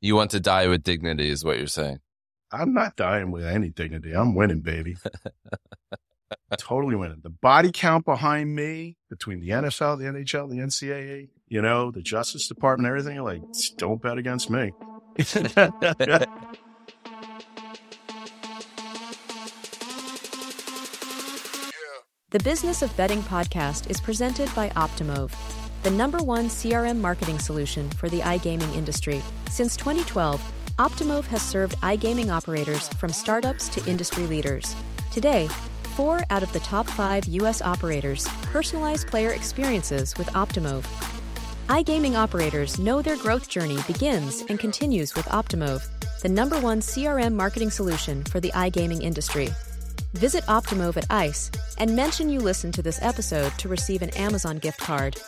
You want to die with dignity, is what you're saying. I'm not dying with any dignity. I'm winning, baby. totally winning. The body count behind me between the NFL, the NHL, the NCAA, you know, the Justice Department, everything, like, don't bet against me. The Business of Betting podcast is presented by Optimove, the number one CRM marketing solution for the iGaming industry. Since 2012, Optimove has served iGaming operators from startups to industry leaders. Today, four out of the top five U.S. operators personalize player experiences with Optimove. iGaming operators know their growth journey begins and continues with Optimove, the number one CRM marketing solution for the iGaming industry. Visit Optimove at ICE and mention you listened to this episode to receive an Amazon gift card.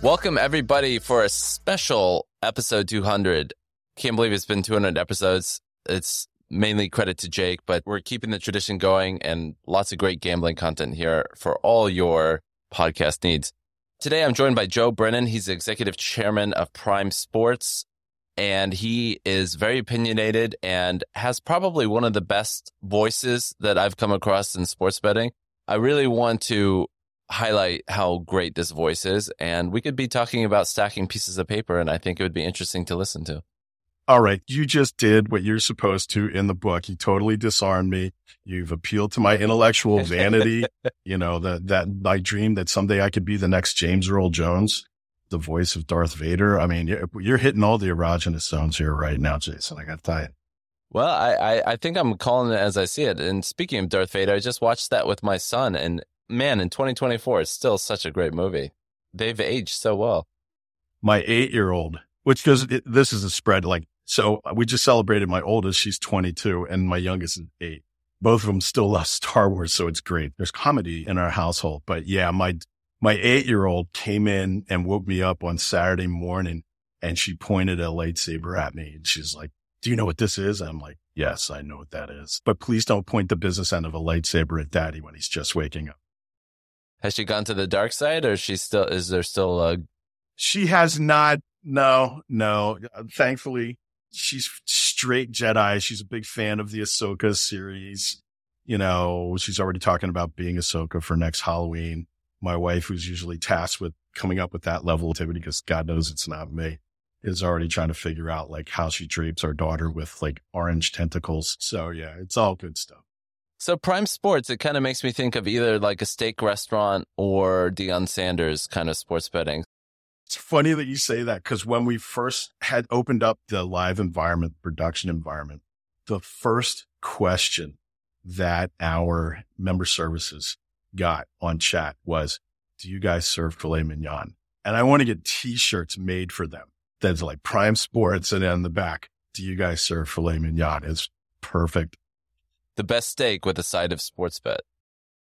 Welcome, everybody, for a special episode 200. Can't believe it's been 200 episodes. It's mainly credit to Jake, but we're keeping the tradition going and lots of great gambling content here for all your podcast needs. Today, I'm joined by Joe Brennan. He's the executive chairman of Prime Sports and he is very opinionated and has probably one of the best voices that I've come across in sports betting. I really want to highlight how great this voice is, and we could be talking about stacking pieces of paper, and I think it would be interesting to listen to. All right, you just did what you're supposed to in the book. You totally disarmed me. You've appealed to my intellectual vanity. you know that that my dream that someday I could be the next James Earl Jones the voice of Darth Vader. I mean, you're, you're hitting all the erogenous zones here right now, Jason. I got to tell you. Well, I, I, I, think I'm calling it as I see it. And speaking of Darth Vader, I just watched that with my son. And man, in 2024, it's still such a great movie. They've aged so well. My eight year old, which goes, it, this is a spread. Like, so we just celebrated my oldest. She's 22 and my youngest is eight. Both of them still love Star Wars. So it's great. There's comedy in our household. But yeah, my, my eight year old came in and woke me up on Saturday morning and she pointed a lightsaber at me and she's like, do you know what this is? I'm like, yes, I know what that is, but please don't point the business end of a lightsaber at daddy when he's just waking up. Has she gone to the dark side or she still, is there still a? She has not. No, no. Thankfully, she's straight Jedi. She's a big fan of the Ahsoka series. You know, she's already talking about being Ahsoka for next Halloween my wife, who's usually tasked with coming up with that level of activity, because God knows it's not me, is already trying to figure out like how she drapes our daughter with like orange tentacles. So yeah, it's all good stuff. So Prime Sports, it kind of makes me think of either like a steak restaurant or Deion Sanders kind of sports betting. It's funny that you say that because when we first had opened up the live environment, production environment, the first question that our member services got on chat was, do you guys serve filet mignon? And I want to get t-shirts made for them. That's like prime sports. And on the back, do you guys serve filet mignon? It's perfect. The best steak with a side of sports bet.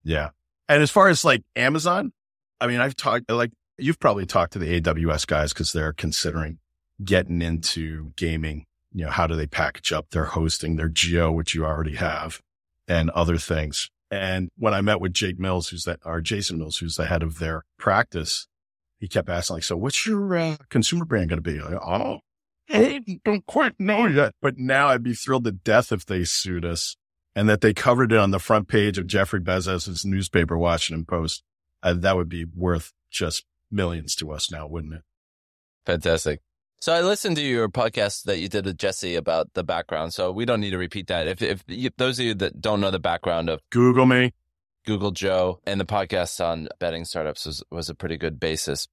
Yeah. And as far as like Amazon, I mean, I've talked like you've probably talked to the AWS guys because they're considering getting into gaming. You know, how do they package up their hosting, their geo, which you already have and other things. And when I met with Jake Mills, who's that, or Jason Mills, who's the head of their practice, he kept asking like, so what's your uh, consumer brand going to be? Like, oh, I don't quite know yet. But now I'd be thrilled to death if they sued us and that they covered it on the front page of Jeffrey Bezos's newspaper, Washington Post. Uh, that would be worth just millions to us now, wouldn't it? Fantastic. So I listened to your podcast that you did with Jesse about the background. So we don't need to repeat that. If, if you, those of you that don't know the background of Google me, Google Joe, and the podcast on betting startups was, was a pretty good basis.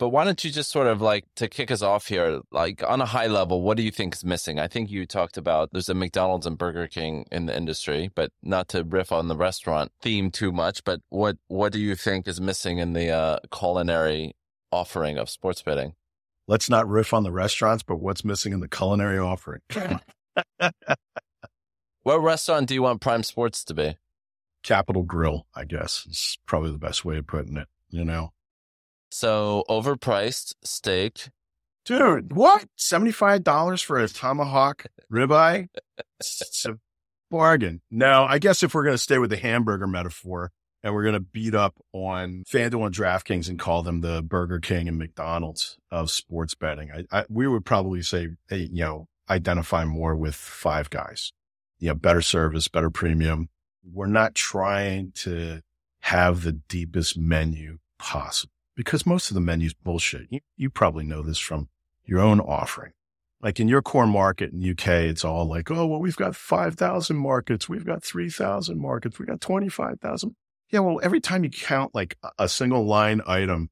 But why don't you just sort of like to kick us off here, like on a high level, what do you think is missing? I think you talked about there's a McDonald's and Burger King in the industry, but not to riff on the restaurant theme too much. But what what do you think is missing in the uh, culinary offering of sports betting? let's not riff on the restaurants, but what's missing in the culinary offering. what restaurant do you want Prime Sports to be? Capital Grille, I guess, is probably the best way of putting it, you know? So overpriced steak. Dude, what? $75 for a tomahawk ribeye? it's a bargain. No, I guess if we're going to stay with the hamburger metaphor, and we're going to beat up on FanDuel and DraftKings and call them the Burger King and McDonald's of sports betting. I, I, we would probably say, hey, you know, identify more with five guys, you know, better service, better premium. We're not trying to have the deepest menu possible because most of the menu's bullshit. You, you probably know this from your own offering. Like in your core market in UK, it's all like, oh, well, we've got 5,000 markets. We've got 3,000 markets. We've got 25,000. Yeah. Well, every time you count like a single line item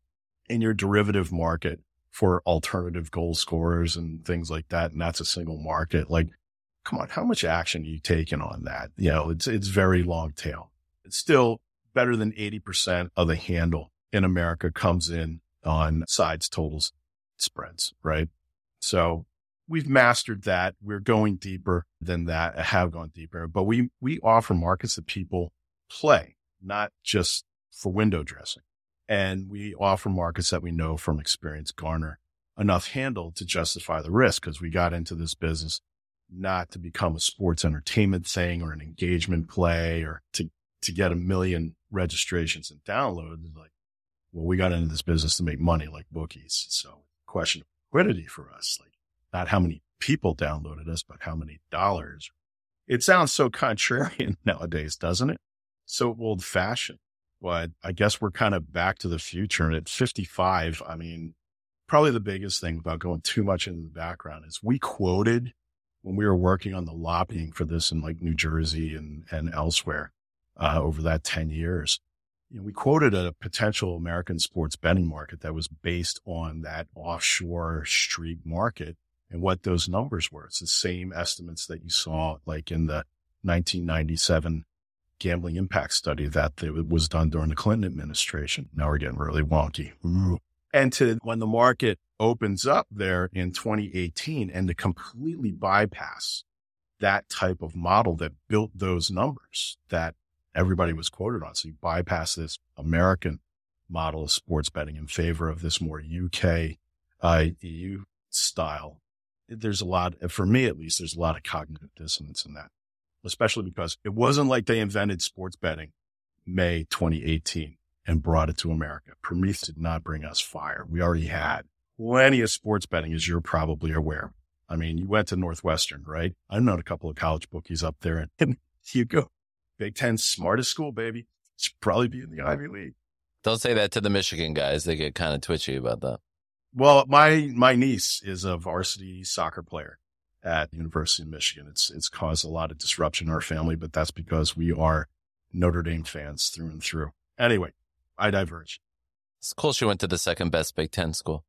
in your derivative market for alternative goal scorers and things like that, and that's a single market, like, come on, how much action are you taking on that? You know, it's, it's very long tail. It's still better than 80% of the handle in America comes in on sides, totals, spreads, right? So we've mastered that. We're going deeper than that, have gone deeper, but we, we offer markets that people play, not just for window dressing. And we offer markets that we know from experience garner enough handle to justify the risk because we got into this business not to become a sports entertainment thing or an engagement play or to, to get a million registrations and downloads. Like, well, we got into this business to make money like bookies. So question of liquidity for us, like not how many people downloaded us, but how many dollars. It sounds so contrarian nowadays, doesn't it? So old fashioned, but I guess we're kind of back to the future. And at 55, I mean, probably the biggest thing about going too much into the background is we quoted when we were working on the lobbying for this in like New Jersey and, and elsewhere uh, over that 10 years. You know, we quoted a potential American sports betting market that was based on that offshore street market and what those numbers were. It's the same estimates that you saw like in the 1997 gambling impact study that was done during the Clinton administration. Now we're getting really wonky. And to when the market opens up there in 2018 and to completely bypass that type of model that built those numbers that everybody was quoted on. So you bypass this American model of sports betting in favor of this more UK, uh, EU style there's a lot, for me at least, there's a lot of cognitive dissonance in that, especially because it wasn't like they invented sports betting May 2018 and brought it to America. Prometheus did not bring us fire. We already had plenty of sports betting, as you're probably aware. I mean, you went to Northwestern, right? I know a couple of college bookies up there and, and you go. Big Ten smartest school, baby. Should probably be in the Ivy League. Don't say that to the Michigan guys. They get kind of twitchy about that. Well, my my niece is a varsity soccer player at the University of Michigan. It's it's caused a lot of disruption in our family, but that's because we are Notre Dame fans through and through. Anyway, I diverge. It's cool she went to the second best Big Ten school.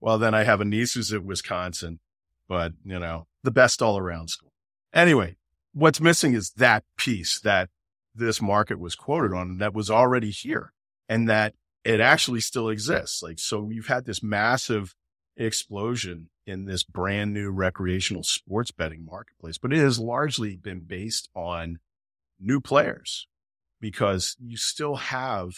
Well, then I have a niece who's at Wisconsin, but you know, the best all around school. Anyway, what's missing is that piece that this market was quoted on that was already here and that it actually still exists. Like, so you've had this massive explosion in this brand new recreational sports betting marketplace, but it has largely been based on new players because you still have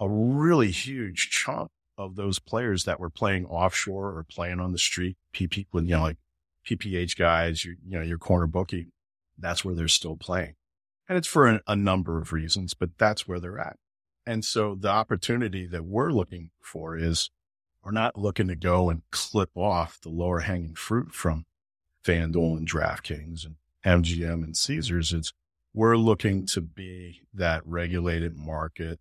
a really huge chunk of those players that were playing offshore or playing on the street, PP, you know, like PPH guys, you know, your corner bookie, that's where they're still playing. And it's for a, a number of reasons, but that's where they're at. And so the opportunity that we're looking for is we're not looking to go and clip off the lower hanging fruit from FanDuel and DraftKings and MGM and Caesars. It's we're looking to be that regulated market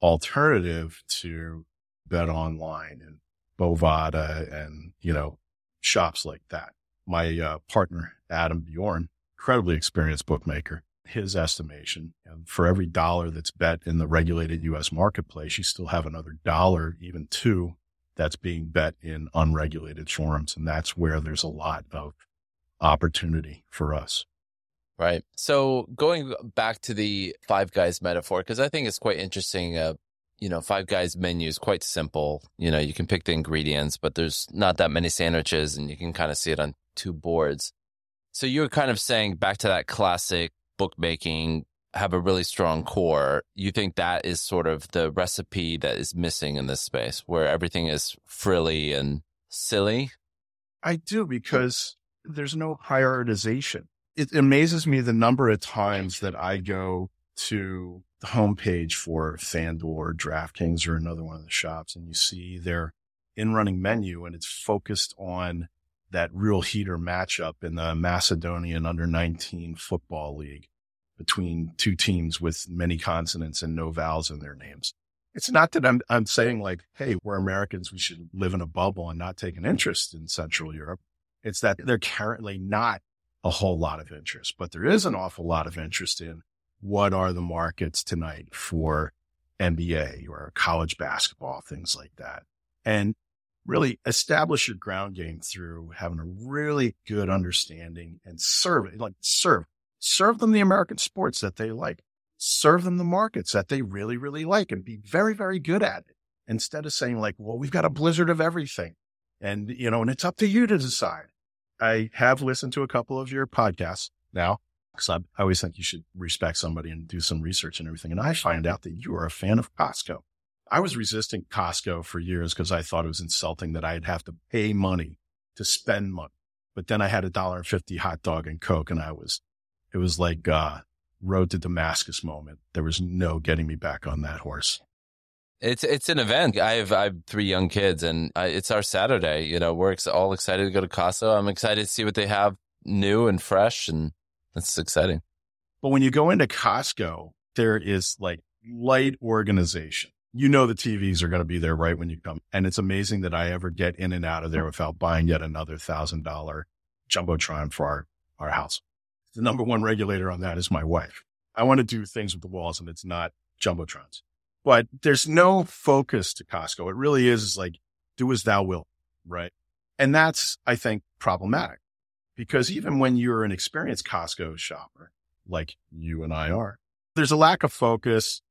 alternative to BetOnline and Bovada and, you know, shops like that. My uh, partner, Adam Bjorn, incredibly experienced bookmaker, his estimation. For every dollar that's bet in the regulated U.S. marketplace, you still have another dollar, even two, that's being bet in unregulated forums. And that's where there's a lot of opportunity for us. Right. So going back to the Five Guys metaphor, because I think it's quite interesting. Uh, you know, Five Guys menu is quite simple. You know, you can pick the ingredients, but there's not that many sandwiches and you can kind of see it on two boards. So you're kind of saying back to that classic bookmaking have a really strong core, you think that is sort of the recipe that is missing in this space where everything is frilly and silly? I do because there's no prioritization. It amazes me the number of times that I go to the homepage for FanDuel or DraftKings or another one of the shops and you see their in running menu and it's focused on that real heater matchup in the Macedonian under 19 football league between two teams with many consonants and no vowels in their names. It's not that I'm, I'm saying like, Hey, we're Americans. We should live in a bubble and not take an interest in Central Europe. It's that they're currently not a whole lot of interest, but there is an awful lot of interest in what are the markets tonight for NBA or college basketball, things like that. And really establish your ground game through having a really good understanding and serve it, like serve, serve them the American sports that they like, serve them the markets that they really, really like and be very, very good at it instead of saying like, well, we've got a blizzard of everything. And, you know, and it's up to you to decide. I have listened to a couple of your podcasts now because I, I always think you should respect somebody and do some research and everything. And I find out that you are a fan of Costco. I was resisting Costco for years because I thought it was insulting that I'd have to pay money to spend money. But then I had a dollar fifty hot dog and Coke and I was, it was like, uh, road to Damascus moment. There was no getting me back on that horse. It's it's an event. I have I have three young kids, and I, it's our Saturday. You know, we're all excited to go to Costco. I'm excited to see what they have new and fresh, and that's exciting. But when you go into Costco, there is like light organization you know the TVs are going to be there right when you come. And it's amazing that I ever get in and out of there without buying yet another thousand dollar jumbotron for our, our house. The number one regulator on that is my wife. I want to do things with the walls and it's not jumbotrons, but there's no focus to Costco. It really is like do as thou wilt, right? And that's, I think, problematic because even when you're an experienced Costco shopper, like you and I are, there's a lack of focus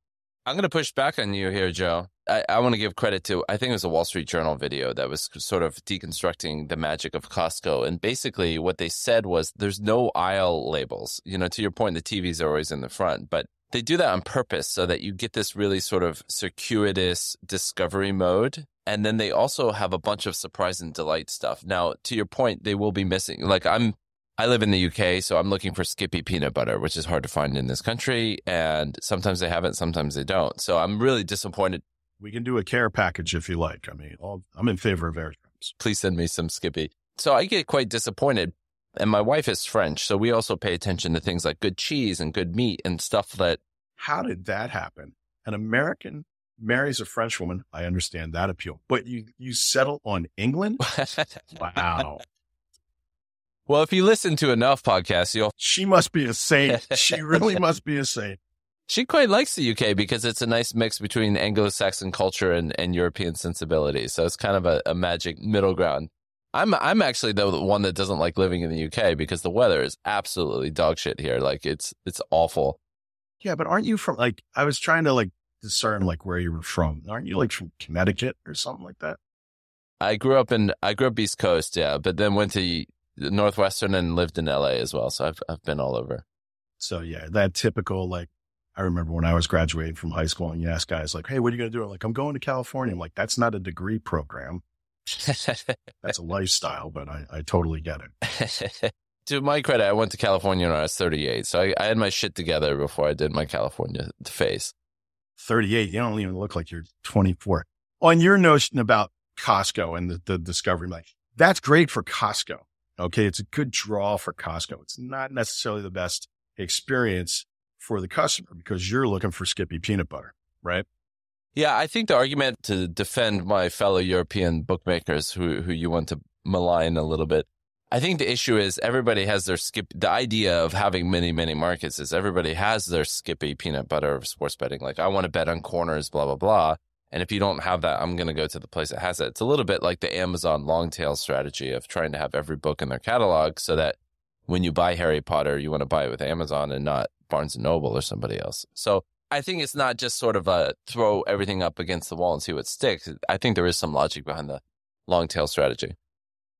I'm going to push back on you here, Joe. I, I want to give credit to, I think it was a Wall Street Journal video that was sort of deconstructing the magic of Costco. And basically, what they said was there's no aisle labels. You know, to your point, the TVs are always in the front, but they do that on purpose so that you get this really sort of circuitous discovery mode. And then they also have a bunch of surprise and delight stuff. Now, to your point, they will be missing. Like, I'm I live in the UK, so I'm looking for Skippy peanut butter, which is hard to find in this country. And sometimes they have it, sometimes they don't. So I'm really disappointed. We can do a care package if you like. I mean, I'm in favor of air Please send me some Skippy. So I get quite disappointed. And my wife is French, so we also pay attention to things like good cheese and good meat and stuff that. How did that happen? An American marries a French woman. I understand that appeal, but you you settle on England. wow. Well, if you listen to enough podcasts, you'll. She must be a saint. she really must be a saint. She quite likes the UK because it's a nice mix between Anglo-Saxon culture and, and European sensibility. So it's kind of a, a magic middle ground. I'm I'm actually the one that doesn't like living in the UK because the weather is absolutely dog shit here. Like it's it's awful. Yeah, but aren't you from like I was trying to like discern like where you were from. Aren't you like from Connecticut or something like that? I grew up in I grew up East Coast, yeah, but then went to Northwestern and lived in LA as well. So I've, I've been all over. So yeah, that typical, like, I remember when I was graduating from high school and you ask guys like, Hey, what are you going to do? I'm like, I'm going to California. I'm like, that's not a degree program. that's a lifestyle, but I, I totally get it. to my credit, I went to California when I was 38. So I, I had my shit together before I did my California face. 38. You don't even look like you're 24. On your notion about Costco and the, the discovery, like that's great for Costco. Okay. It's a good draw for Costco. It's not necessarily the best experience for the customer because you're looking for Skippy peanut butter, right? Yeah. I think the argument to defend my fellow European bookmakers who, who you want to malign a little bit. I think the issue is everybody has their skip. The idea of having many, many markets is everybody has their Skippy peanut butter of sports betting. Like I want to bet on corners, blah, blah, blah. And if you don't have that, I'm going to go to the place that has it. It's a little bit like the Amazon long tail strategy of trying to have every book in their catalog so that when you buy Harry Potter, you want to buy it with Amazon and not Barnes and Noble or somebody else. So I think it's not just sort of a throw everything up against the wall and see what sticks. I think there is some logic behind the long tail strategy.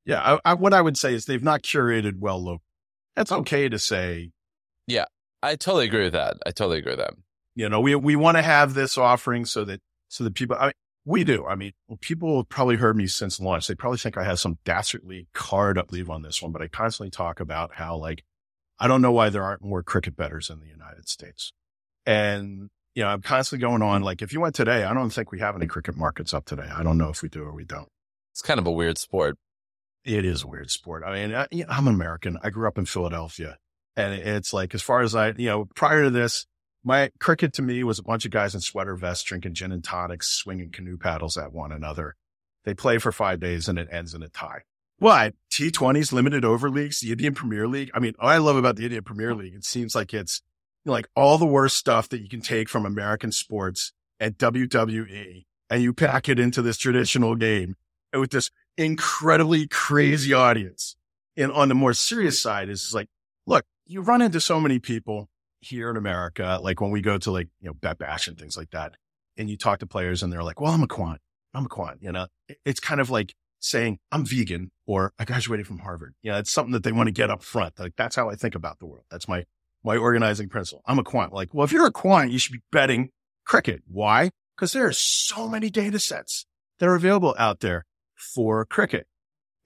Yeah. I, I, what I would say is they've not curated well look. That's okay to say. Yeah. I totally agree with that. I totally agree with that. You know, we, we want to have this offering so that so the people, I mean, we do. I mean, well, people have probably heard me since launch. They probably think I have some dastardly card up leave on this one, but I constantly talk about how like, I don't know why there aren't more cricket bettors in the United States. And, you know, I'm constantly going on. Like if you went today, I don't think we have any cricket markets up today. I don't know if we do or we don't. It's kind of a weird sport. It is a weird sport. I mean, I, I'm American. I grew up in Philadelphia and it's like, as far as I, you know, prior to this, my cricket to me was a bunch of guys in sweater vests drinking gin and tonics, swinging canoe paddles at one another. They play for five days and it ends in a tie. What? T20s, limited over leagues, the Indian Premier League. I mean, I love about the Indian Premier League, it seems like it's like all the worst stuff that you can take from American sports and WWE and you pack it into this traditional game with this incredibly crazy audience. And on the more serious side is like, look, you run into so many people here in America, like when we go to like, you know, Bet Bash and things like that, and you talk to players and they're like, well, I'm a quant. I'm a quant. You know, it's kind of like saying I'm vegan or I graduated from Harvard. You know, it's something that they want to get up front. Like that's how I think about the world. That's my, my organizing principle. I'm a quant. Like, well, if you're a quant, you should be betting cricket. Why? Because there are so many data sets that are available out there for cricket.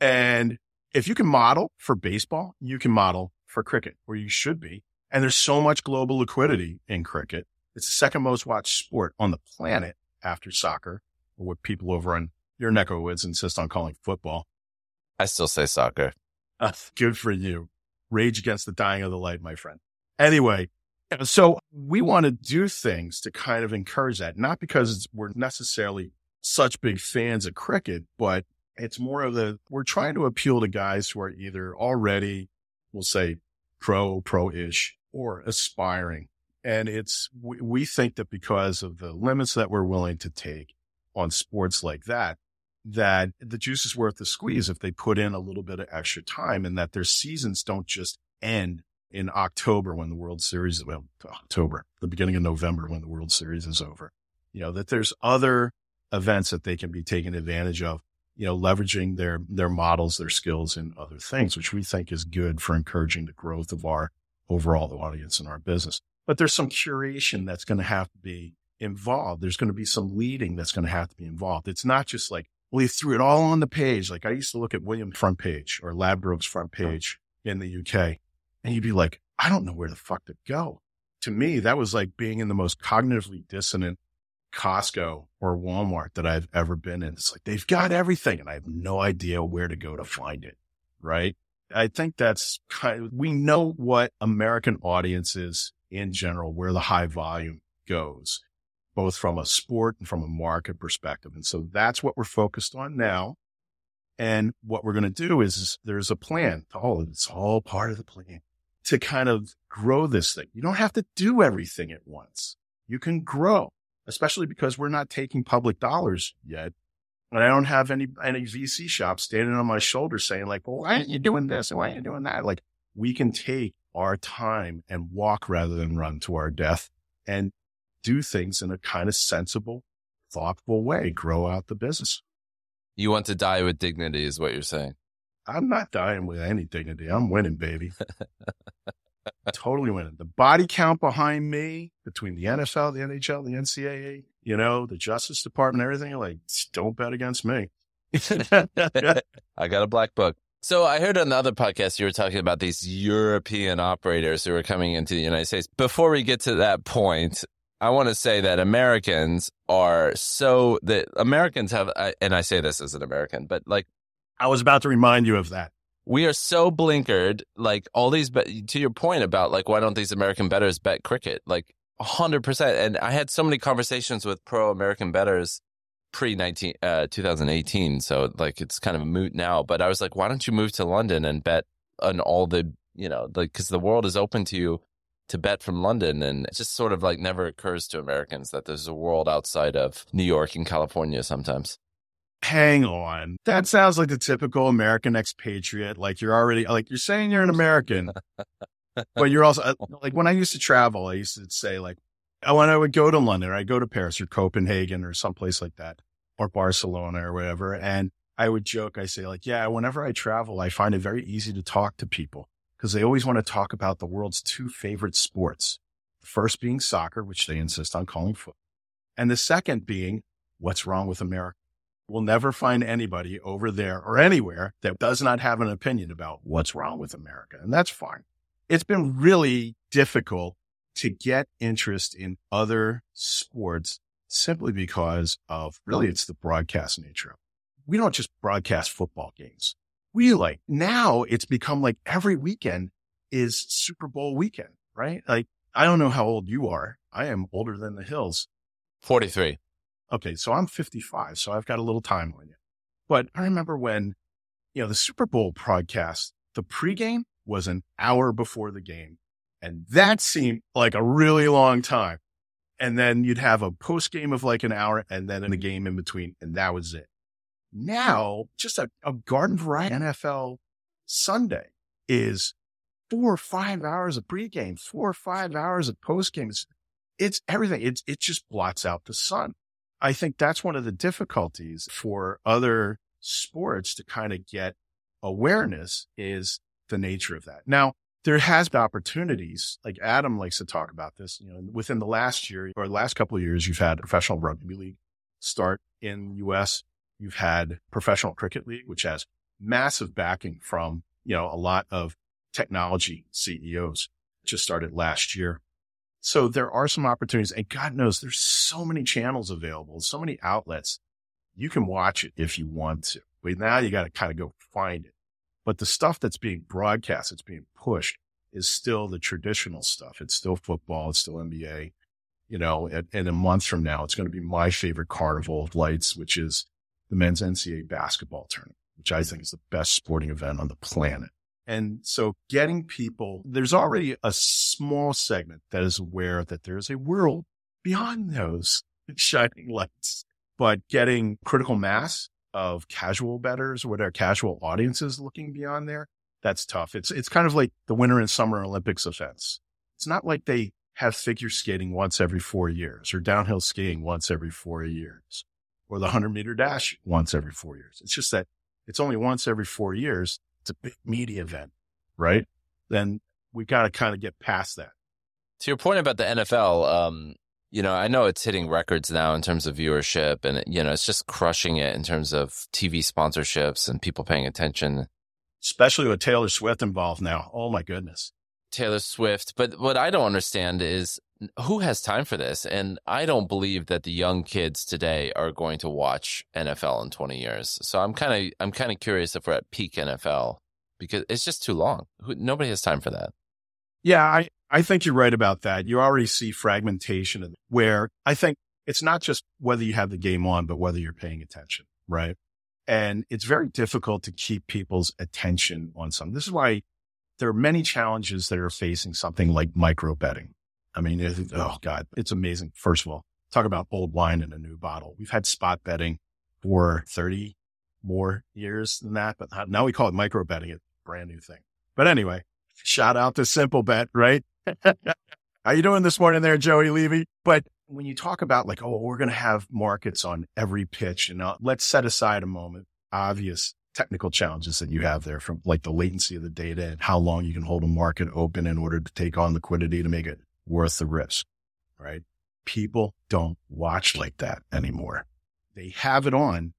And if you can model for baseball, you can model for cricket or you should be. And there's so much global liquidity in cricket. It's the second most watched sport on the planet after soccer, or what people over on your neck of woods insist on calling football. I still say soccer. Uh, good for you. Rage against the dying of the light, my friend. Anyway, so we want to do things to kind of encourage that, not because we're necessarily such big fans of cricket, but it's more of the, we're trying to appeal to guys who are either already, we'll say pro, pro-ish or aspiring. And it's, we, we think that because of the limits that we're willing to take on sports like that, that the juice is worth the squeeze if they put in a little bit of extra time and that their seasons don't just end in October when the World Series, well, October, the beginning of November when the World Series is over. You know, that there's other events that they can be taken advantage of, you know, leveraging their, their models, their skills and other things, which we think is good for encouraging the growth of our overall the audience in our business. But there's some curation that's going to have to be involved. There's going to be some leading that's going to have to be involved. It's not just like, well, he threw it all on the page. Like I used to look at William front page or Ladbroke's front page in the UK and you'd be like, I don't know where the fuck to go. To me, that was like being in the most cognitively dissonant Costco or Walmart that I've ever been in. It's like they've got everything and I have no idea where to go to find it. Right. I think that's kind of, we know what American audiences in general, where the high volume goes, both from a sport and from a market perspective. And so that's what we're focused on now. And what we're going to do is, is there's a plan. It's all part of the plan to kind of grow this thing. You don't have to do everything at once. You can grow, especially because we're not taking public dollars yet. And I don't have any, any VC shops standing on my shoulder saying like, well, why aren't you doing this? And why aren't you doing that? Like we can take our time and walk rather than run to our death and do things in a kind of sensible, thoughtful way, grow out the business. You want to die with dignity is what you're saying. I'm not dying with any dignity. I'm winning, baby. totally winning. The body count behind me between the NFL, the NHL, the NCAA, you know, the Justice Department, everything, like, don't bet against me. I got a black book. So I heard on the other podcast you were talking about these European operators who are coming into the United States. Before we get to that point, I want to say that Americans are so that Americans have, and I say this as an American, but like I was about to remind you of that. We are so blinkered. Like all these, But to your point about like, why don't these American bettors bet cricket? Like hundred percent. And I had so many conversations with pro American bettors pre 19, uh, 2018. So like, it's kind of a moot now, but I was like, why don't you move to London and bet on all the, you know, like, cause the world is open to you to bet from London. And it just sort of like never occurs to Americans that there's a world outside of New York and California sometimes hang on. That sounds like the typical American expatriate. Like you're already, like you're saying you're an American, but you're also uh, like when I used to travel, I used to say like, oh, when I would go to London or I'd go to Paris or Copenhagen or someplace like that or Barcelona or whatever. And I would joke, I say like, yeah, whenever I travel, I find it very easy to talk to people because they always want to talk about the world's two favorite sports. The first being soccer, which they insist on calling football. And the second being what's wrong with America We'll never find anybody over there or anywhere that does not have an opinion about what's wrong with America. And that's fine. It's been really difficult to get interest in other sports simply because of really it's the broadcast nature. We don't just broadcast football games. We like now it's become like every weekend is Super Bowl weekend, right? Like I don't know how old you are. I am older than the hills. 43. Okay. So I'm 55. So I've got a little time on you. But I remember when, you know, the Super Bowl broadcast, the pregame was an hour before the game. And that seemed like a really long time. And then you'd have a post game of like an hour and then a game in between. And that was it. Now, just a, a garden variety NFL Sunday is four or five hours of pregame, four or five hours of post games. It's everything. It's, it just blots out the sun. I think that's one of the difficulties for other sports to kind of get awareness is the nature of that. Now, there has been opportunities like Adam likes to talk about this, you know, within the last year or last couple of years, you've had professional rugby league start in US. You've had professional cricket league, which has massive backing from, you know, a lot of technology CEOs just started last year. So there are some opportunities and God knows there's so many channels available, so many outlets. You can watch it if you want to, but now you got to kind of go find it. But the stuff that's being broadcast, it's being pushed is still the traditional stuff. It's still football. It's still NBA. You know, and a month from now, it's going to be my favorite carnival of lights, which is the men's NCAA basketball tournament, which I think is the best sporting event on the planet. And so getting people, there's already a small segment that is aware that there's a world beyond those shining lights, but getting critical mass of casual bettors or whatever casual audiences looking beyond there, that's tough. It's, it's kind of like the winter and summer Olympics events. It's not like they have figure skating once every four years or downhill skiing once every four years or the 100 meter dash once every four years. It's just that it's only once every four years it's a big media event, right? Then we got to kind of get past that. To your point about the NFL, um, you know, I know it's hitting records now in terms of viewership and, you know, it's just crushing it in terms of TV sponsorships and people paying attention. Especially with Taylor Swift involved now. Oh my goodness. Taylor Swift. But what I don't understand is who has time for this? And I don't believe that the young kids today are going to watch NFL in 20 years. So I'm kind of I'm kind of curious if we're at peak NFL because it's just too long. Nobody has time for that. Yeah, I I think you're right about that. You already see fragmentation where I think it's not just whether you have the game on, but whether you're paying attention, right? And it's very difficult to keep people's attention on something. This is why there are many challenges that are facing something like micro betting I mean, oh God, it's amazing. First of all, talk about old wine in a new bottle. We've had spot betting for 30 more years than that, but now we call it micro betting. It's a brand new thing. But anyway, shout out to Simplebet, right? How you doing this morning there, Joey Levy? But when you talk about like, oh, we're going to have markets on every pitch and uh, let's set aside a moment, obvious technical challenges that you have there from like the latency of the data and how long you can hold a market open in order to take on liquidity to make it worth the risk, right? People don't watch like that anymore. They have it on,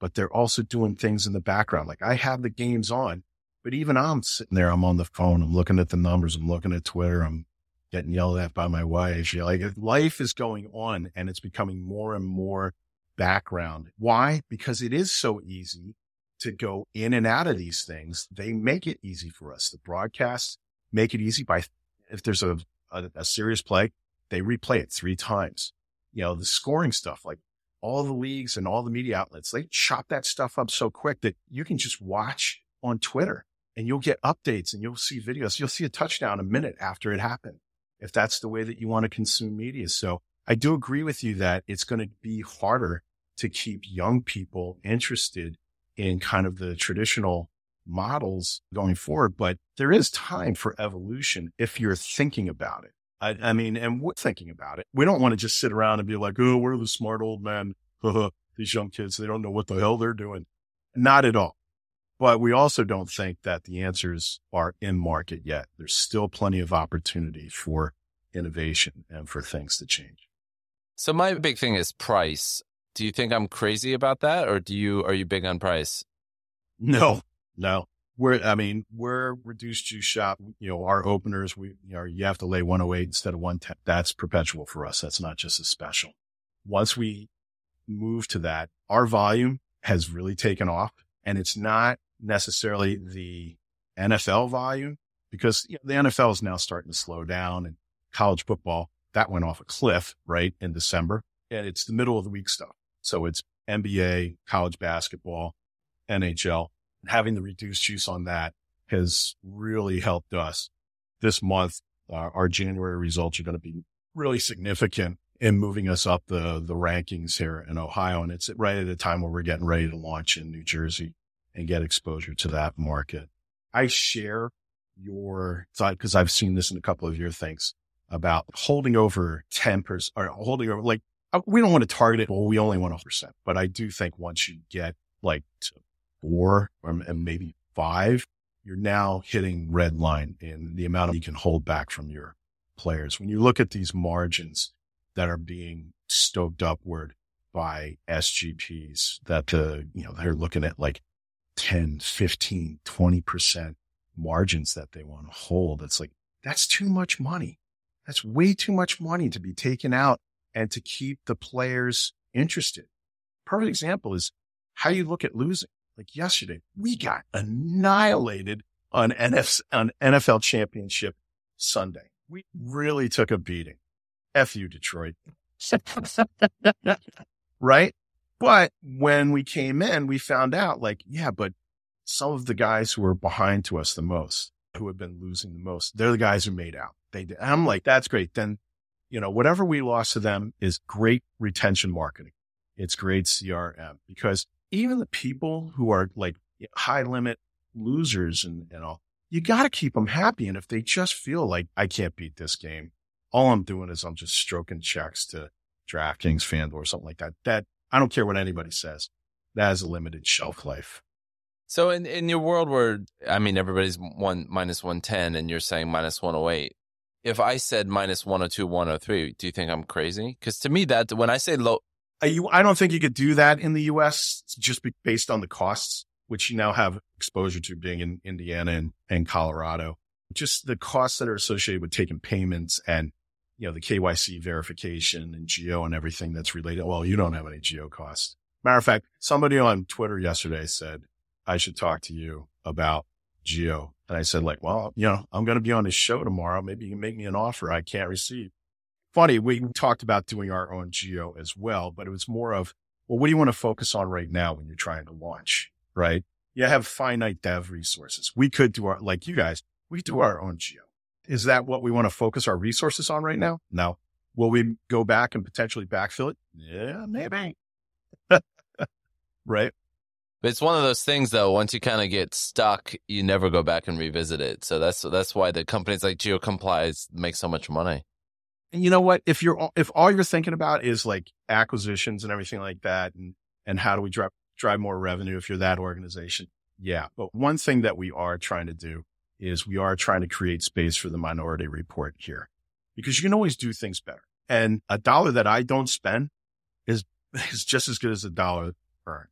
but they're also doing things in the background. Like I have the games on, but even I'm sitting there, I'm on the phone, I'm looking at the numbers, I'm looking at Twitter, I'm getting yelled at by my wife. You're like life is going on and it's becoming more and more background. Why? Because it is so easy to go in and out of these things. They make it easy for us. The broadcasts make it easy by if there's a a, a serious play, they replay it three times. You know, the scoring stuff, like all the leagues and all the media outlets, they chop that stuff up so quick that you can just watch on Twitter and you'll get updates and you'll see videos. You'll see a touchdown a minute after it happened. If that's the way that you want to consume media. So I do agree with you that it's going to be harder to keep young people interested in kind of the traditional models going forward, but there is time for evolution if you're thinking about it. I, I mean, and we're thinking about it. We don't want to just sit around and be like, oh, we're the smart old men. These young kids, they don't know what the hell they're doing. Not at all. But we also don't think that the answers are in market yet. There's still plenty of opportunity for innovation and for things to change. So my big thing is price. Do you think I'm crazy about that or do you are you big on price? No, no, we're, I mean, we're reduced juice shop. You know, our openers, we, you know, you have to lay 108 instead of 110. That's perpetual for us. That's not just a special. Once we move to that, our volume has really taken off and it's not necessarily the NFL volume because you know, the NFL is now starting to slow down and college football that went off a cliff, right? In December and it's the middle of the week stuff. So it's NBA, college basketball, NHL having the reduced juice on that has really helped us this month. Uh, our January results are going to be really significant in moving us up the, the rankings here in Ohio. And it's right at a time where we're getting ready to launch in New Jersey and get exposure to that market. I share your thought because I've seen this in a couple of your things about holding over 10% or holding over like uh, we don't want to target it. Well, we only want a percent, but I do think once you get like four or maybe five, you're now hitting red line in the amount you can hold back from your players. When you look at these margins that are being stoked upward by SGPs that the, you know, they're looking at like 10, 15, 20% margins that they want to hold. It's like, that's too much money. That's way too much money to be taken out and to keep the players interested. Perfect example is how you look at losing like yesterday, we got annihilated on, on NFL championship Sunday. We really took a beating. F you, Detroit. right? But when we came in, we found out like, yeah, but some of the guys who were behind to us the most, who have been losing the most, they're the guys who made out. They did. I'm like, that's great. Then, you know, whatever we lost to them is great retention marketing. It's great CRM because even the people who are like high limit losers and, and all, you got to keep them happy. And if they just feel like I can't beat this game, all I'm doing is I'm just stroking checks to DraftKings, FanDuel, or something like that. That I don't care what anybody says. That has a limited shelf life. So in in your world where I mean everybody's one minus one ten and you're saying minus one oh eight, if I said minus 102, 103, do you think I'm crazy? Because to me, that when I say low, you, I don't think you could do that in the U.S. just be based on the costs, which you now have exposure to being in Indiana and, and Colorado. Just the costs that are associated with taking payments and you know the KYC verification and geo and everything that's related. Well, you don't have any geo costs. Matter of fact, somebody on Twitter yesterday said I should talk to you about geo, and I said like, well, you know, I'm going to be on this show tomorrow. Maybe you can make me an offer I can't receive funny. We talked about doing our own geo as well, but it was more of, well, what do you want to focus on right now when you're trying to launch? Right. You have finite dev resources. We could do our, like you guys, we do our own geo. Is that what we want to focus our resources on right now? No. Will we go back and potentially backfill it? Yeah, maybe. right. It's one of those things though, once you kind of get stuck, you never go back and revisit it. So that's, that's why the companies like GeoComply make so much money. And you know what? If you're, if all you're thinking about is like acquisitions and everything like that, and, and how do we drive, drive more revenue if you're that organization? Yeah. But one thing that we are trying to do is we are trying to create space for the minority report here because you can always do things better. And a dollar that I don't spend is, is just as good as a dollar earned.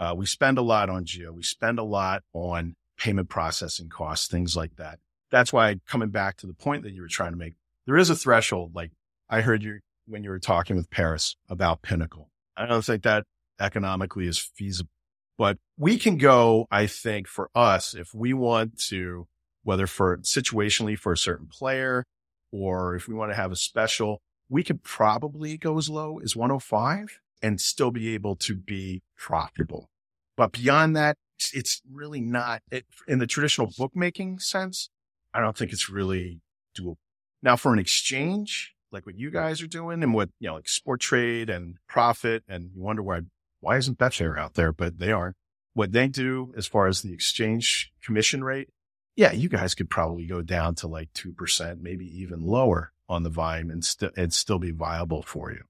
Uh, we spend a lot on geo. We spend a lot on payment processing costs, things like that. That's why coming back to the point that you were trying to make, there is a threshold. Like I heard you when you were talking with Paris about Pinnacle. I don't think that economically is feasible, but we can go, I think for us, if we want to, whether for situationally for a certain player or if we want to have a special, we could probably go as low as 105 and still be able to be profitable. But beyond that, it's really not it, in the traditional bookmaking sense. I don't think it's really doable. Now for an exchange, like what you guys are doing and what, you know, like Sporttrade and Prophet and you wonder why, why isn't Betfair out there? But they are what they do as far as the exchange commission rate. Yeah, you guys could probably go down to like 2%, maybe even lower on the volume and still, it'd still be viable for you.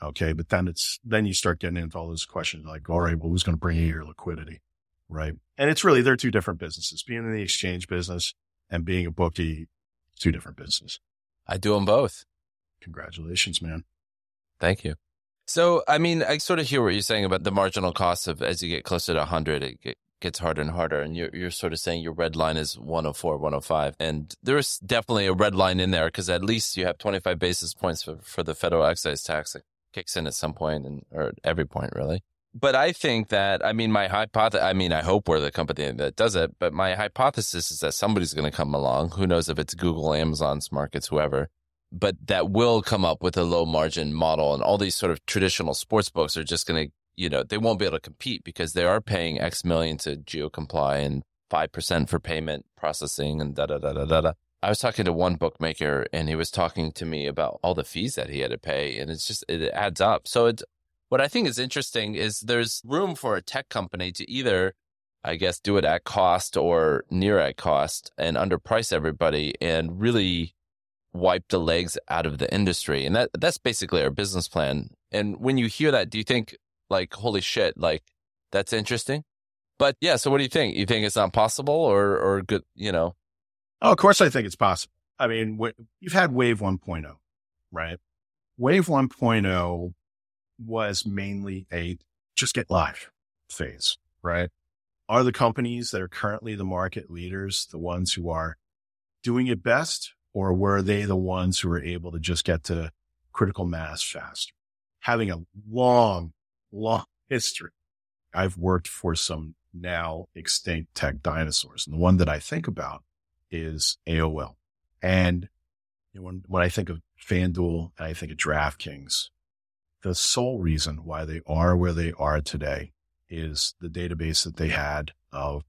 Okay. But then it's, then you start getting into all those questions like, all right, well, who's going to bring you your liquidity? Right. And it's really, they're two different businesses. Being in the exchange business and being a bookie two different businesses. I do them both. Congratulations, man. Thank you. So, I mean, I sort of hear what you're saying about the marginal cost of as you get closer to 100, it, gets harder and harder. And you're, you're sort of saying your red line is 104, 105. And there's definitely a red line in there because at least you have 25 basis points for, for the federal excise tax that kicks in at some point and, or every point, really. But I think that, I mean, my hypothesis, I mean, I hope we're the company that does it, but my hypothesis is that somebody's going to come along. Who knows if it's Google, Amazon, Smarkets, whoever, but that will come up with a low margin model. And all these sort of traditional sports books are just going to you know, they won't be able to compete because they are paying X million to GeoComply and 5% for payment processing and da da da da da da. I was talking to one bookmaker and he was talking to me about all the fees that he had to pay. And it's just, it adds up. So it's, what I think is interesting is there's room for a tech company to either, I guess, do it at cost or near at cost and underprice everybody and really wipe the legs out of the industry. And that that's basically our business plan. And when you hear that, do you think like, holy shit, like that's interesting. But yeah, so what do you think? You think it's not possible or, or good, you know? Oh, of course I think it's possible. I mean, you've had Wave 1.0, right? Wave 1.0 was mainly a just get live phase, right? Are the companies that are currently the market leaders the ones who are doing it best, or were they the ones who were able to just get to critical mass fast? Having a long long history. I've worked for some now extinct tech dinosaurs. And the one that I think about is AOL. And when, when I think of FanDuel and I think of DraftKings, the sole reason why they are where they are today is the database that they had of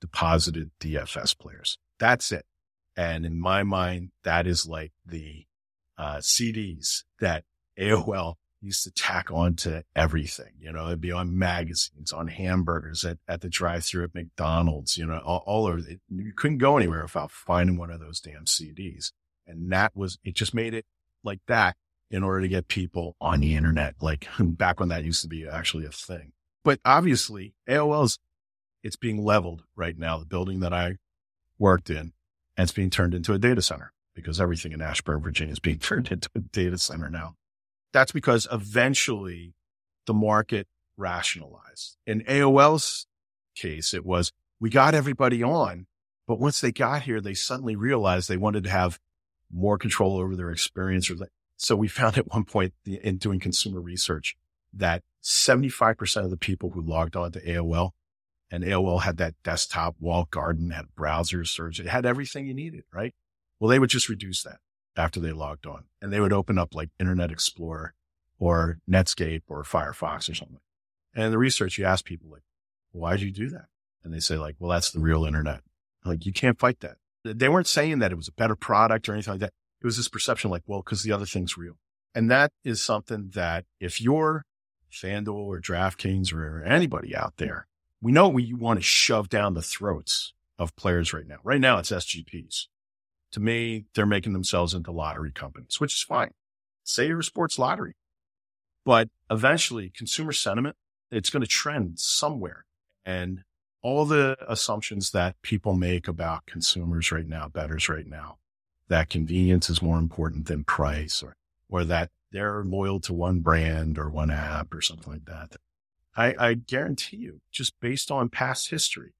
deposited DFS players. That's it. And in my mind, that is like the uh, CDs that AOL used to tack onto everything. You know, it'd be on magazines, on hamburgers at, at the drive through at McDonald's, you know, all, all over it. You couldn't go anywhere without finding one of those damn CDs. And that was, it just made it like that in order to get people on the internet, like back when that used to be actually a thing. But obviously AOL's, it's being leveled right now, the building that I worked in, and it's being turned into a data center because everything in Ashburn, Virginia is being turned into a data center now. That's because eventually the market rationalized. In AOL's case, it was we got everybody on, but once they got here, they suddenly realized they wanted to have more control over their experience. So we found at one point in doing consumer research that 75% of the people who logged on to AOL and AOL had that desktop wall garden, had browsers, search, it had everything you needed, right? Well, they would just reduce that after they logged on and they would open up like Internet Explorer or Netscape or Firefox or something. And in the research, you ask people like, why'd you do that? And they say like, well, that's the real internet. Like you can't fight that. They weren't saying that it was a better product or anything like that. It was this perception like, well, cause the other thing's real. And that is something that if you're FanDuel or DraftKings or anybody out there, we know we want to shove down the throats of players right now. Right now it's SGPs to me, they're making themselves into lottery companies, which is fine. Say you're a sports lottery, but eventually consumer sentiment, it's going to trend somewhere. And all the assumptions that people make about consumers right now, bettors right now, that convenience is more important than price or, or that they're loyal to one brand or one app or something like that. I, I guarantee you, just based on past history,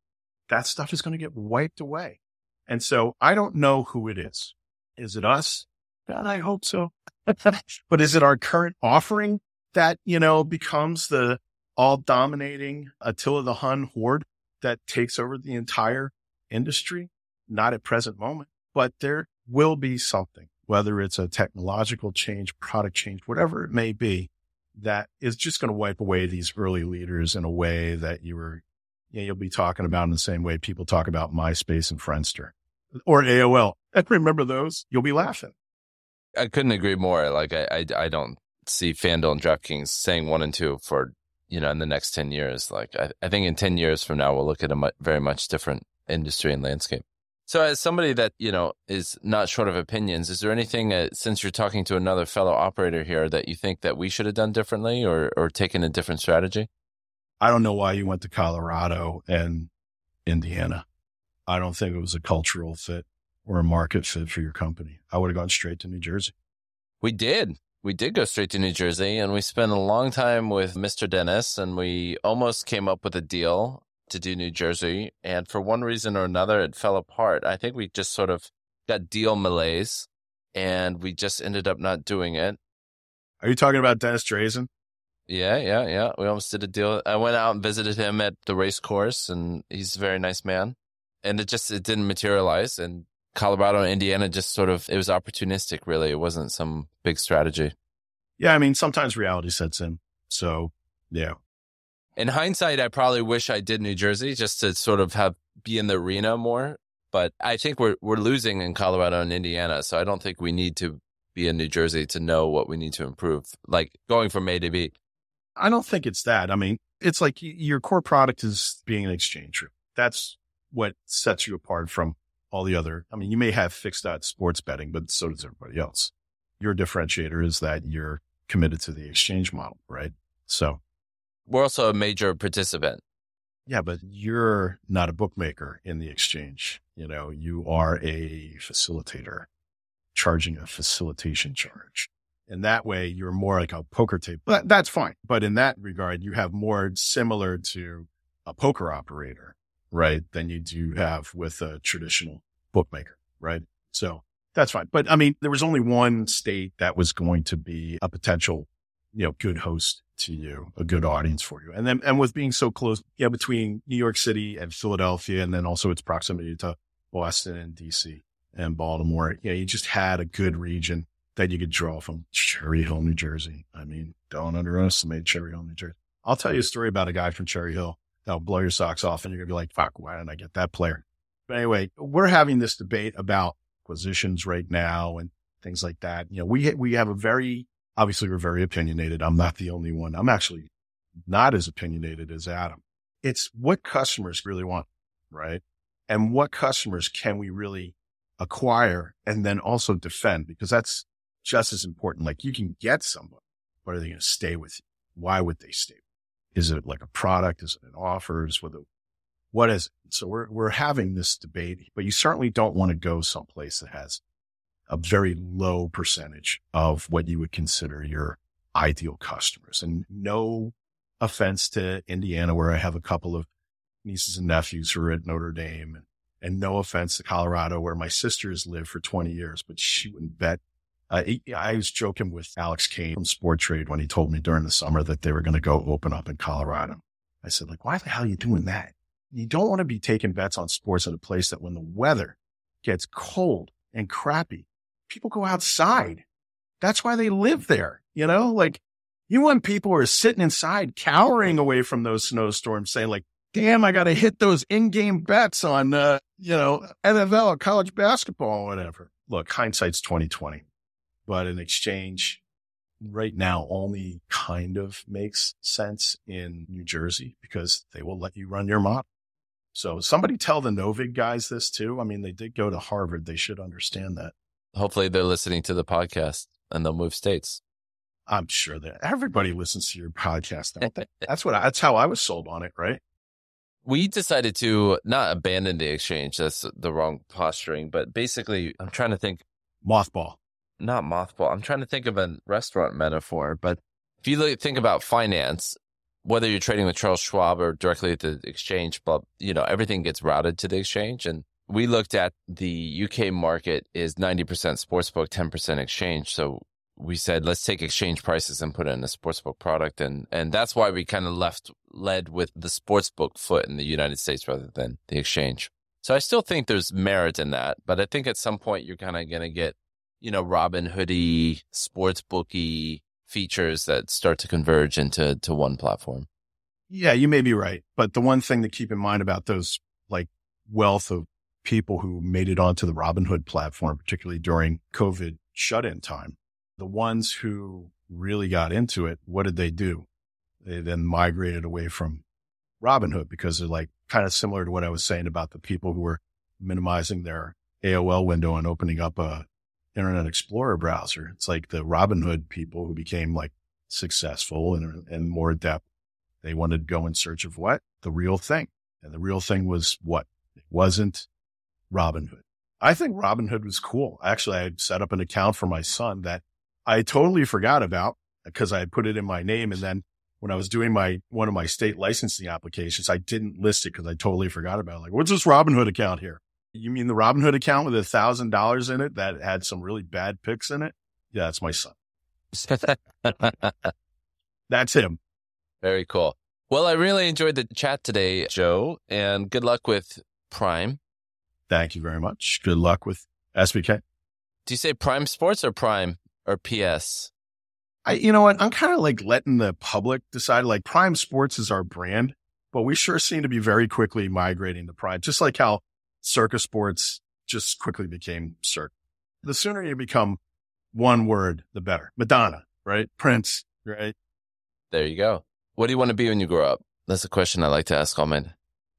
that stuff is going to get wiped away. And so I don't know who it is. Is it us? God, I hope so. but is it our current offering that, you know, becomes the all dominating Attila the Hun horde that takes over the entire industry? Not at present moment, but there will be something, whether it's a technological change, product change, whatever it may be, that is just going to wipe away these early leaders in a way that you were you know, you'll be talking about in the same way people talk about MySpace and Friendster or AOL. I remember those. You'll be laughing. I couldn't agree more. Like I, I, I don't see FanDuel and DraftKings saying one and two for you know in the next ten years. Like I, I think in ten years from now we'll look at a mu- very much different industry and landscape. So, as somebody that you know is not short of opinions, is there anything uh, since you're talking to another fellow operator here that you think that we should have done differently or or taken a different strategy? I don't know why you went to Colorado and Indiana. I don't think it was a cultural fit or a market fit for your company. I would have gone straight to New Jersey. We did. We did go straight to New Jersey and we spent a long time with Mr. Dennis and we almost came up with a deal. to do New Jersey. And for one reason or another, it fell apart. I think we just sort of got deal malaise and we just ended up not doing it. Are you talking about Dennis Drazin? Yeah, yeah, yeah. We almost did a deal. I went out and visited him at the race course and he's a very nice man. And it just, it didn't materialize. And Colorado and Indiana just sort of, it was opportunistic, really. It wasn't some big strategy. Yeah. I mean, sometimes reality sets in. So, yeah. In hindsight, I probably wish I did New Jersey just to sort of have be in the arena more. But I think we're we're losing in Colorado and Indiana, so I don't think we need to be in New Jersey to know what we need to improve. Like going from A to B. I don't think it's that. I mean, it's like your core product is being an exchange room. That's what sets you apart from all the other. I mean, you may have fixed odds sports betting, but so does everybody else. Your differentiator is that you're committed to the exchange model, right? So we're also a major participant. Yeah, but you're not a bookmaker in the exchange. You know, you are a facilitator charging a facilitation charge. And that way you're more like a poker table. But that's fine. But in that regard, you have more similar to a poker operator, right? Than you do have with a traditional bookmaker, right? So that's fine. But I mean, there was only one state that was going to be a potential, you know, good host to you, a good audience for you. And then, and with being so close, yeah, between New York City and Philadelphia, and then also its proximity to Boston and DC and Baltimore, yeah, you just had a good region that you could draw from Cherry Hill, New Jersey. I mean, don't underestimate Cherry Hill, New Jersey. I'll tell you a story about a guy from Cherry Hill that'll blow your socks off and you're going to be like, fuck, why didn't I get that player? But anyway, we're having this debate about acquisitions right now and things like that. You know, we, we have a very obviously we're very opinionated. I'm not the only one. I'm actually not as opinionated as Adam. It's what customers really want, right? And what customers can we really acquire and then also defend? Because that's just as important. Like you can get somebody, but are they going to stay with you? Why would they stay? Is it like a product? Is it an offer? Is it, what is it? So we're, we're having this debate, but you certainly don't want to go someplace that has a very low percentage of what you would consider your ideal customers. And no offense to Indiana, where I have a couple of nieces and nephews who are at Notre Dame and, and no offense to Colorado, where my sister has lived for 20 years, but she wouldn't bet. Uh, I was joking with Alex Kane from Sporttrade when he told me during the summer that they were going to go open up in Colorado. I said, like, why the hell are you doing that? You don't want to be taking bets on sports at a place that when the weather gets cold and crappy, people go outside. That's why they live there. You know, like you want people who are sitting inside cowering away from those snowstorms saying like, damn, I got to hit those in-game bets on, uh, you know, NFL or college basketball or whatever. Look, hindsight's 2020, but an exchange right now only kind of makes sense in New Jersey because they will let you run your model. So somebody tell the Novig guys this too. I mean, they did go to Harvard. They should understand that. Hopefully they're listening to the podcast and they'll move states. I'm sure that everybody listens to your podcast. that's what I, that's how I was sold on it, right? We decided to not abandon the exchange. That's the wrong posturing, but basically I'm trying to think mothball, not mothball. I'm trying to think of a restaurant metaphor, but if you think about finance, whether you're trading with Charles Schwab or directly at the exchange, but you know, everything gets routed to the exchange and we looked at the UK market is 90% sportsbook, 10% exchange. So we said, let's take exchange prices and put it in a sportsbook product. And, and that's why we kind of left led with the sportsbook foot in the United States rather than the exchange. So I still think there's merit in that, but I think at some point you're kind of going to get, you know, Robin Hoodie, sportsbooky features that start to converge into to one platform. Yeah, you may be right. But the one thing to keep in mind about those like wealth of people who made it onto the Robinhood platform, particularly during COVID shut in time. The ones who really got into it, what did they do? They then migrated away from Robinhood because they're like kind of similar to what I was saying about the people who were minimizing their AOL window and opening up a Internet Explorer browser. It's like the Robinhood people who became like successful and, and more adept. They wanted to go in search of what? The real thing. And the real thing was what? It wasn't Robinhood. I think Robinhood was cool. Actually, I had set up an account for my son that I totally forgot about because I had put it in my name. And then when I was doing my one of my state licensing applications, I didn't list it because I totally forgot about it. Like, what's this Robinhood account here? You mean the Robinhood account with a thousand dollars in it that had some really bad picks in it? Yeah, that's my son. that's him. Very cool. Well, I really enjoyed the chat today, Joe, and good luck with Prime. Thank you very much. Good luck with SBK. Do you say Prime Sports or Prime or PS? I, you know what? I'm kind of like letting the public decide. Like Prime Sports is our brand, but we sure seem to be very quickly migrating to Prime, just like how Circa Sports just quickly became Circa. The sooner you become one word, the better. Madonna, right? Prince, right? There you go. What do you want to be when you grow up? That's a question I like to ask all men.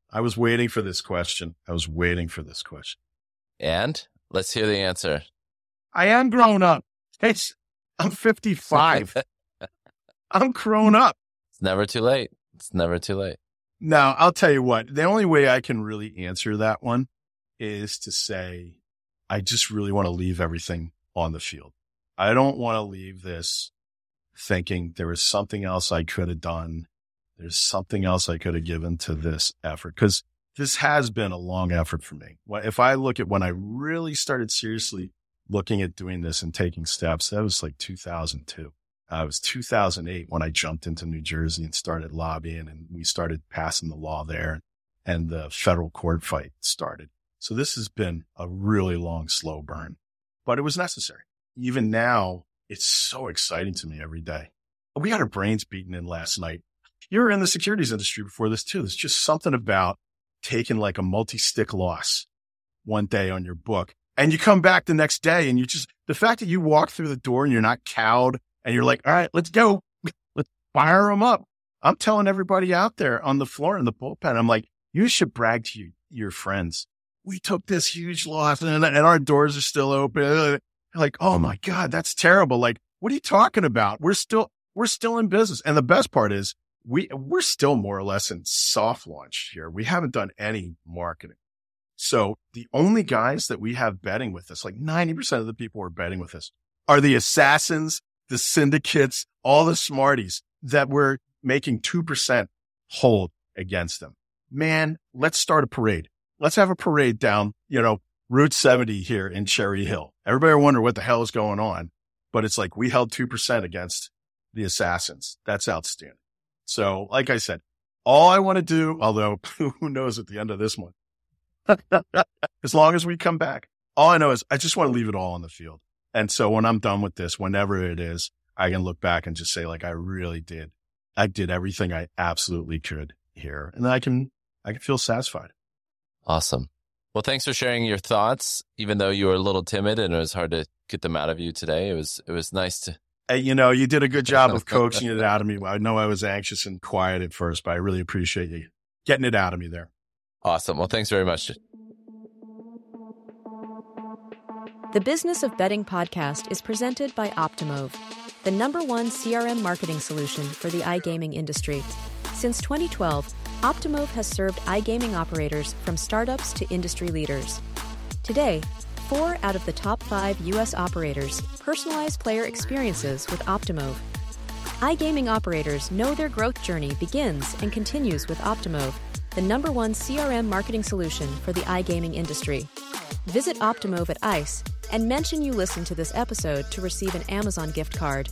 I was waiting for this question. I was waiting for this question. And let's hear the answer. I am grown up. It's, I'm 55. I'm grown up. It's never too late. It's never too late. Now, I'll tell you what, the only way I can really answer that one is to say, I just really want to leave everything on the field. I don't want to leave this thinking there was something else I could have done. There's something else I could have given to this effort because this has been a long effort for me. If I look at when I really started seriously looking at doing this and taking steps, that was like 2002. Uh, it was 2008 when I jumped into New Jersey and started lobbying and we started passing the law there and the federal court fight started. So this has been a really long, slow burn, but it was necessary. Even now, it's so exciting to me every day. We got our brains beaten in last night. You were in the securities industry before this too. There's just something about taking like a multi-stick loss one day on your book and you come back the next day and you just, the fact that you walk through the door and you're not cowed and you're like, all right, let's go. Let's fire them up. I'm telling everybody out there on the floor in the bullpen, I'm like, you should brag to you, your friends. We took this huge loss and, and our doors are still open. Uh, like, oh my God, that's terrible. Like, what are you talking about? We're still, we're still in business. And the best part is we, we're still more or less in soft launch here. We haven't done any marketing. So the only guys that we have betting with us, like 90% of the people who are betting with us are the assassins, the syndicates, all the smarties that we're making 2% hold against them. Man, let's start a parade. Let's have a parade down, you know, Route 70 here in Cherry Hill. Everybody wonder what the hell is going on, but it's like we held 2% against the assassins. That's outstanding. So, like I said, all I want to do, although who knows at the end of this one, as long as we come back. All I know is I just want to leave it all on the field. And so when I'm done with this, whenever it is, I can look back and just say, like, I really did. I did everything I absolutely could here. And I can, I can feel satisfied. Awesome. Well, thanks for sharing your thoughts, even though you were a little timid and it was hard to get them out of you today. It was, it was nice to. Hey, you know, you did a good job of coaxing it out of me. I know I was anxious and quiet at first, but I really appreciate you getting it out of me there. Awesome. Well, thanks very much. The Business of Betting podcast is presented by Optimove, the number one CRM marketing solution for the iGaming industry. Since 2012, Optimove has served iGaming operators from startups to industry leaders. Today, four out of the top five U.S. operators personalize player experiences with Optimove. iGaming operators know their growth journey begins and continues with Optimove the number one CRM marketing solution for the iGaming industry. Visit Optimove at ICE and mention you listened to this episode to receive an Amazon gift card.